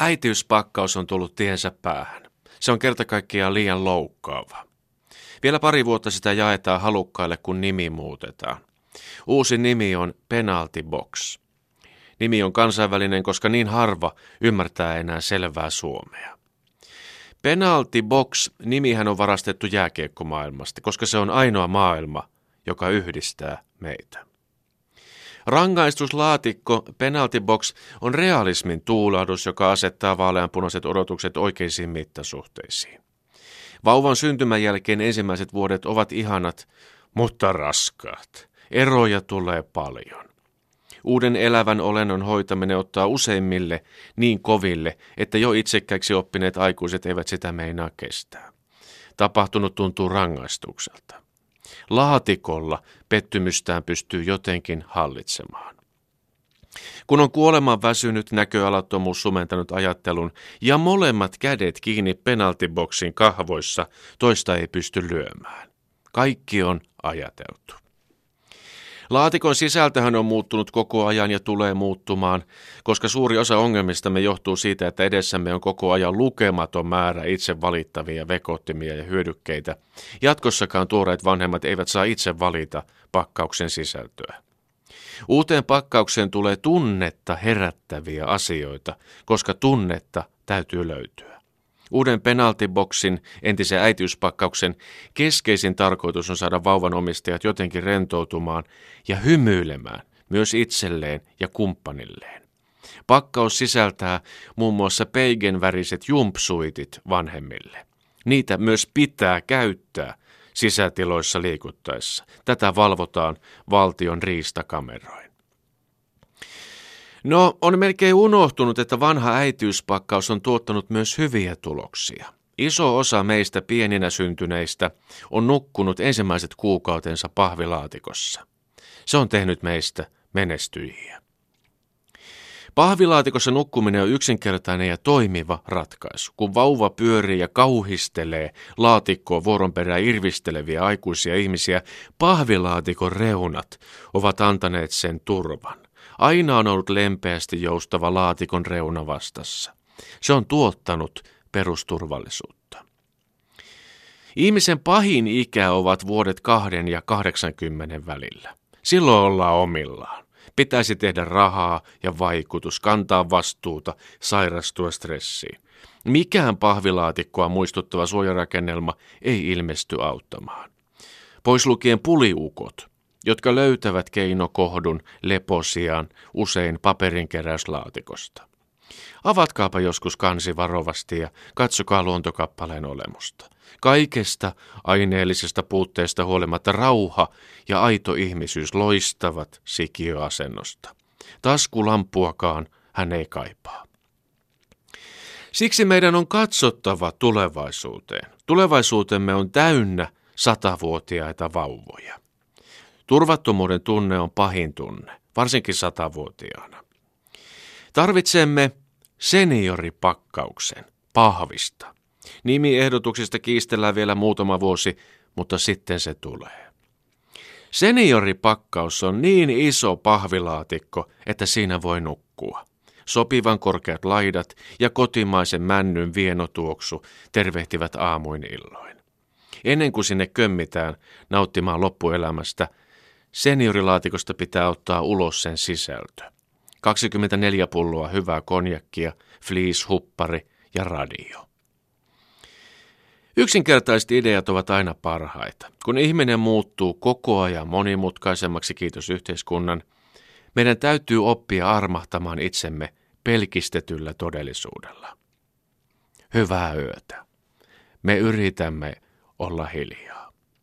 Äitiyspakkaus on tullut tiensä päähän. Se on kerta kaikkiaan liian loukkaava. Vielä pari vuotta sitä jaetaan halukkaille, kun nimi muutetaan. Uusi nimi on Penalty Box. Nimi on kansainvälinen, koska niin harva ymmärtää enää selvää suomea. Penalty Box nimihän on varastettu jääkiekkomaailmasta, koska se on ainoa maailma, joka yhdistää meitä. Rangaistuslaatikko Penalty Box on realismin tuulahdus, joka asettaa vaaleanpunaiset odotukset oikeisiin mittasuhteisiin. Vauvan syntymän jälkeen ensimmäiset vuodet ovat ihanat, mutta raskaat. Eroja tulee paljon. Uuden elävän olennon hoitaminen ottaa useimmille niin koville, että jo itsekäiksi oppineet aikuiset eivät sitä meinaa kestää. Tapahtunut tuntuu rangaistukselta. Laatikolla pettymystään pystyy jotenkin hallitsemaan. Kun on kuoleman väsynyt näköalattomuus sumentanut ajattelun ja molemmat kädet kiinni penaltiboksin kahvoissa, toista ei pysty lyömään. Kaikki on ajateltu. Laatikon sisältöhän on muuttunut koko ajan ja tulee muuttumaan, koska suuri osa ongelmistamme johtuu siitä, että edessämme on koko ajan lukematon määrä itse valittavia vekottimia ja hyödykkeitä. Jatkossakaan tuoreet vanhemmat eivät saa itse valita pakkauksen sisältöä. Uuteen pakkaukseen tulee tunnetta herättäviä asioita, koska tunnetta täytyy löytyä. Uuden penaltiboksin, entisen äitiyspakkauksen, keskeisin tarkoitus on saada vauvan omistajat jotenkin rentoutumaan ja hymyilemään myös itselleen ja kumppanilleen. Pakkaus sisältää muun muassa peigen väriset jumpsuitit vanhemmille. Niitä myös pitää käyttää sisätiloissa liikuttaessa. Tätä valvotaan valtion riistakameroin. No, on melkein unohtunut, että vanha äitiyspakkaus on tuottanut myös hyviä tuloksia. Iso osa meistä pieninä syntyneistä on nukkunut ensimmäiset kuukautensa pahvilaatikossa. Se on tehnyt meistä menestyjiä. Pahvilaatikossa nukkuminen on yksinkertainen ja toimiva ratkaisu. Kun vauva pyörii ja kauhistelee laatikkoa vuoron perään irvisteleviä aikuisia ihmisiä, pahvilaatikon reunat ovat antaneet sen turvan. Aina on ollut lempeästi joustava laatikon reuna vastassa. Se on tuottanut perusturvallisuutta. Ihmisen pahin ikä ovat vuodet kahden ja 80 välillä. Silloin ollaan omillaan. Pitäisi tehdä rahaa ja vaikutus, kantaa vastuuta, sairastua stressiin. Mikään pahvilaatikkoa muistuttava suojarakennelma ei ilmesty auttamaan. Pois lukien puliukot, jotka löytävät keinokohdun leposiaan usein paperinkeräyslaatikosta. Avatkaapa joskus kansi varovasti ja katsokaa luontokappaleen olemusta. Kaikesta aineellisesta puutteesta huolimatta rauha ja aito ihmisyys loistavat sikiöasennosta. Taskulampuakaan hän ei kaipaa. Siksi meidän on katsottava tulevaisuuteen. Tulevaisuutemme on täynnä satavuotiaita vauvoja. Turvattomuuden tunne on pahin tunne, varsinkin satavuotiaana. Tarvitsemme senioripakkauksen, pahvista. Nimiehdotuksista kiistellään vielä muutama vuosi, mutta sitten se tulee. Senioripakkaus on niin iso pahvilaatikko, että siinä voi nukkua. Sopivan korkeat laidat ja kotimaisen männyn vienotuoksu tervehtivät aamuin illoin. Ennen kuin sinne kömmitään nauttimaan loppuelämästä – Seniorilaatikosta pitää ottaa ulos sen sisältö. 24 pulloa hyvää konjakkia, fleece-huppari ja radio. Yksinkertaiset ideat ovat aina parhaita. Kun ihminen muuttuu koko ajan monimutkaisemmaksi, kiitos yhteiskunnan, meidän täytyy oppia armahtamaan itsemme pelkistetyllä todellisuudella. Hyvää yötä. Me yritämme olla hiljaa.